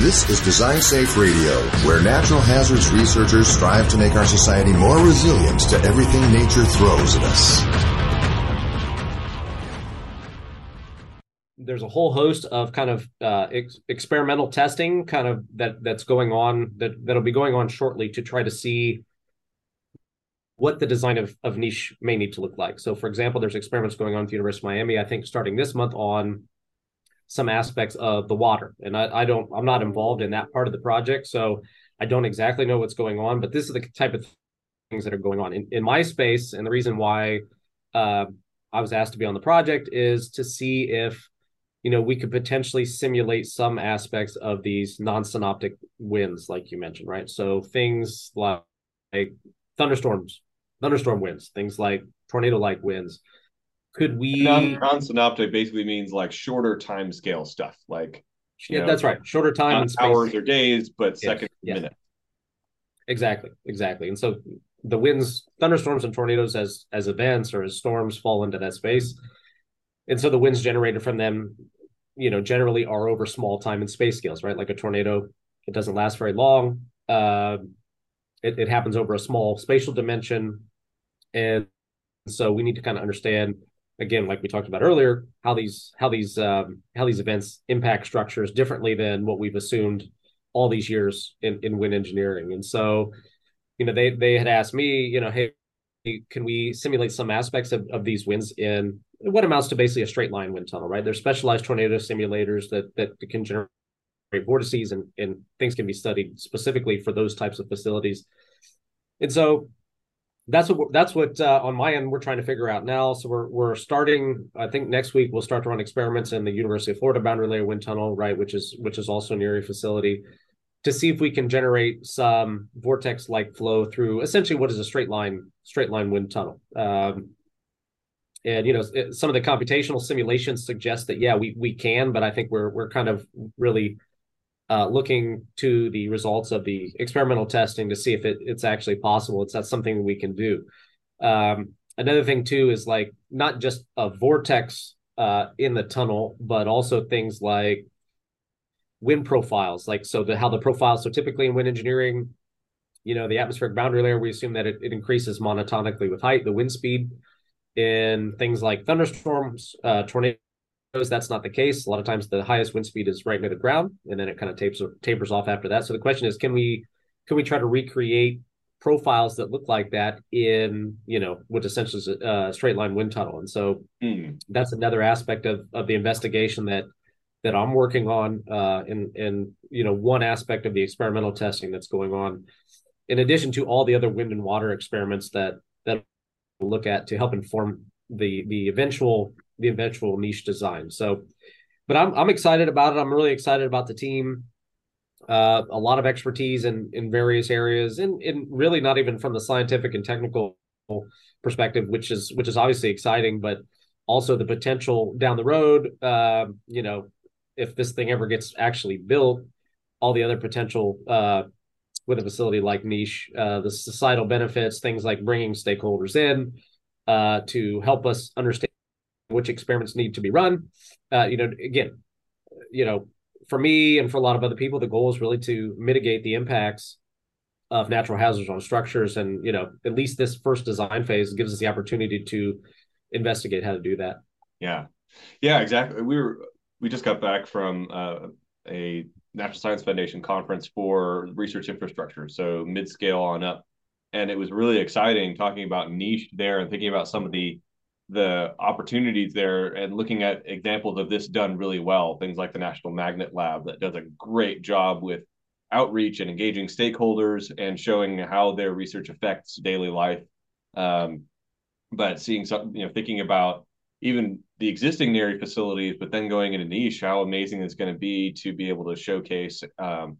This is DesignSafe Radio, where natural hazards researchers strive to make our society more resilient to everything nature throws at us. There's a whole host of kind of uh, ex- experimental testing, kind of that that's going on that that'll be going on shortly to try to see what the design of, of NICHE may need to look like. So, for example, there's experiments going on at the University of Miami, I think starting this month on some aspects of the water. And I, I don't, I'm not involved in that part of the project. So I don't exactly know what's going on, but this is the type of things that are going on in, in my space. And the reason why uh, I was asked to be on the project is to see if you know we could potentially simulate some aspects of these non-synoptic winds like you mentioned right so things like, like thunderstorms thunderstorm winds, things like tornado like winds. Could we non synoptic basically means like shorter time scale stuff, like yeah, know, that's right, shorter time and hours or days, but yes. minutes. Exactly, exactly. And so the winds, thunderstorms, and tornadoes as as events or as storms fall into that space, and so the winds generated from them, you know, generally are over small time and space scales, right? Like a tornado, it doesn't last very long. Uh, it, it happens over a small spatial dimension and so we need to kind of understand again like we talked about earlier how these how these um, how these events impact structures differently than what we've assumed all these years in in wind engineering. And so you know they they had asked me you know hey can we simulate some aspects of, of these winds in what amounts to basically a straight line wind tunnel right? There's specialized tornado simulators that that can generate vortices and and things can be studied specifically for those types of facilities. And so that's what that's what uh, on my end we're trying to figure out now. So we're we're starting. I think next week we'll start to run experiments in the University of Florida Boundary Layer Wind Tunnel, right, which is which is also an NHERI facility, to see if we can generate some vortex-like flow through essentially what is a straight line straight line wind tunnel. Um, and you know some of the computational simulations suggest that yeah we we can, but I think we're we're kind of really uh, looking to the results of the experimental testing to see if it, it's actually possible. It's not something we can do. Um, another thing too is like not just a vortex uh, in the tunnel, but also things like wind profiles. Like so, the how the profiles. So typically in wind engineering, you know, the atmospheric boundary layer, we assume that it, it increases monotonically with height. The wind speed in things like thunderstorms, uh, tornadoes that's not the case. A lot of times the highest wind speed is right near the ground, and then it kind of tapers tapers off after that. So the question is, can we can we try to recreate profiles that look like that in you know what essentially is a, straight line wind tunnel? And so mm. that's another aspect of of the investigation that that I'm working on, uh, in in you know one aspect of the experimental testing that's going on, in addition to all the other wind and water experiments that that we'll look at to help inform the the eventual the eventual NICHE design. So, but I'm I'm excited about it. I'm really excited about the team. Uh, a lot of expertise in in various areas, and and really not even from the scientific and technical perspective, which is which is obviously exciting, but also the potential down the road. Uh, you know, if this thing ever gets actually built, all the other potential uh, with a facility like NICHE, uh, the societal benefits, things like bringing stakeholders in uh, to help us understand which experiments need to be run. Uh, you know, again, you know, for me and for a lot of other people, the goal is really to mitigate the impacts of natural hazards on structures. And, you know, at least this first design phase gives us the opportunity to investigate how to do that. Yeah. Yeah, exactly. We were, we just got back from uh, a National Science Foundation conference for research infrastructure. So mid scale on up. And it was really exciting talking about NICHE there and thinking about some of the the opportunities there and looking at examples of this done really well things like the national magnet lab that does a great job with outreach and engaging stakeholders and showing how their research affects daily life. Um, but seeing some you know thinking about even the existing NHERI facilities but then going into NICHE how amazing it's going to be to be able to showcase um,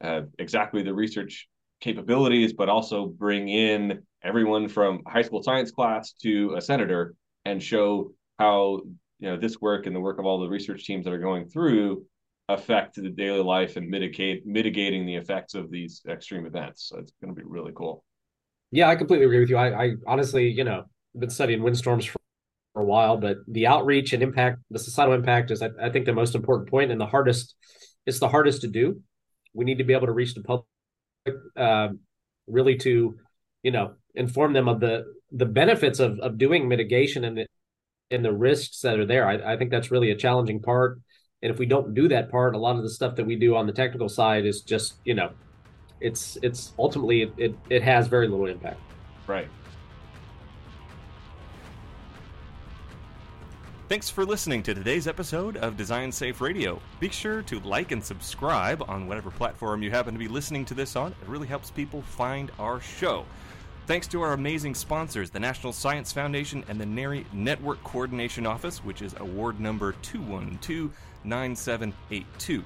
uh, exactly the research capabilities but also bring in everyone from high school science class to a senator and show how you know this work and the work of all the research teams that are going through affect the daily life and mitigate mitigating the effects of these extreme events. So it's going to be really cool. Yeah, I completely agree with you. I, I honestly, you know, been studying windstorms for, for a while, but the outreach and impact, the societal impact is, I, I think, the most important point and the hardest. It's the hardest to do. we need to be able to reach the public uh, really to you know inform them of the the benefits of of doing mitigation and the and the risks that are there I, I think that's really a challenging part and if we don't do that part a lot of the stuff that we do on the technical side is just you know it's it's ultimately it, it, it has very little impact right Thanks for listening to today's episode of DesignSafe Radio. Be sure to like and subscribe on whatever platform you happen to be listening to this on. It really helps people find our show. Thanks to our amazing sponsors, the National Science Foundation and the NHERI Network Coordination Office, which is award number 2129782.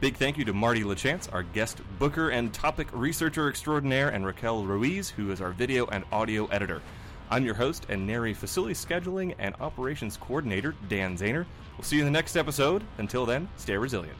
Big thank you to Marty LaChance, our guest booker and topic researcher extraordinaire, and Raquel Ruiz, who is our video and audio editor. I'm your host and NHERI Facility Scheduling and Operations Coordinator, Dan Zaner. We'll see you in the next episode. Until then, stay resilient.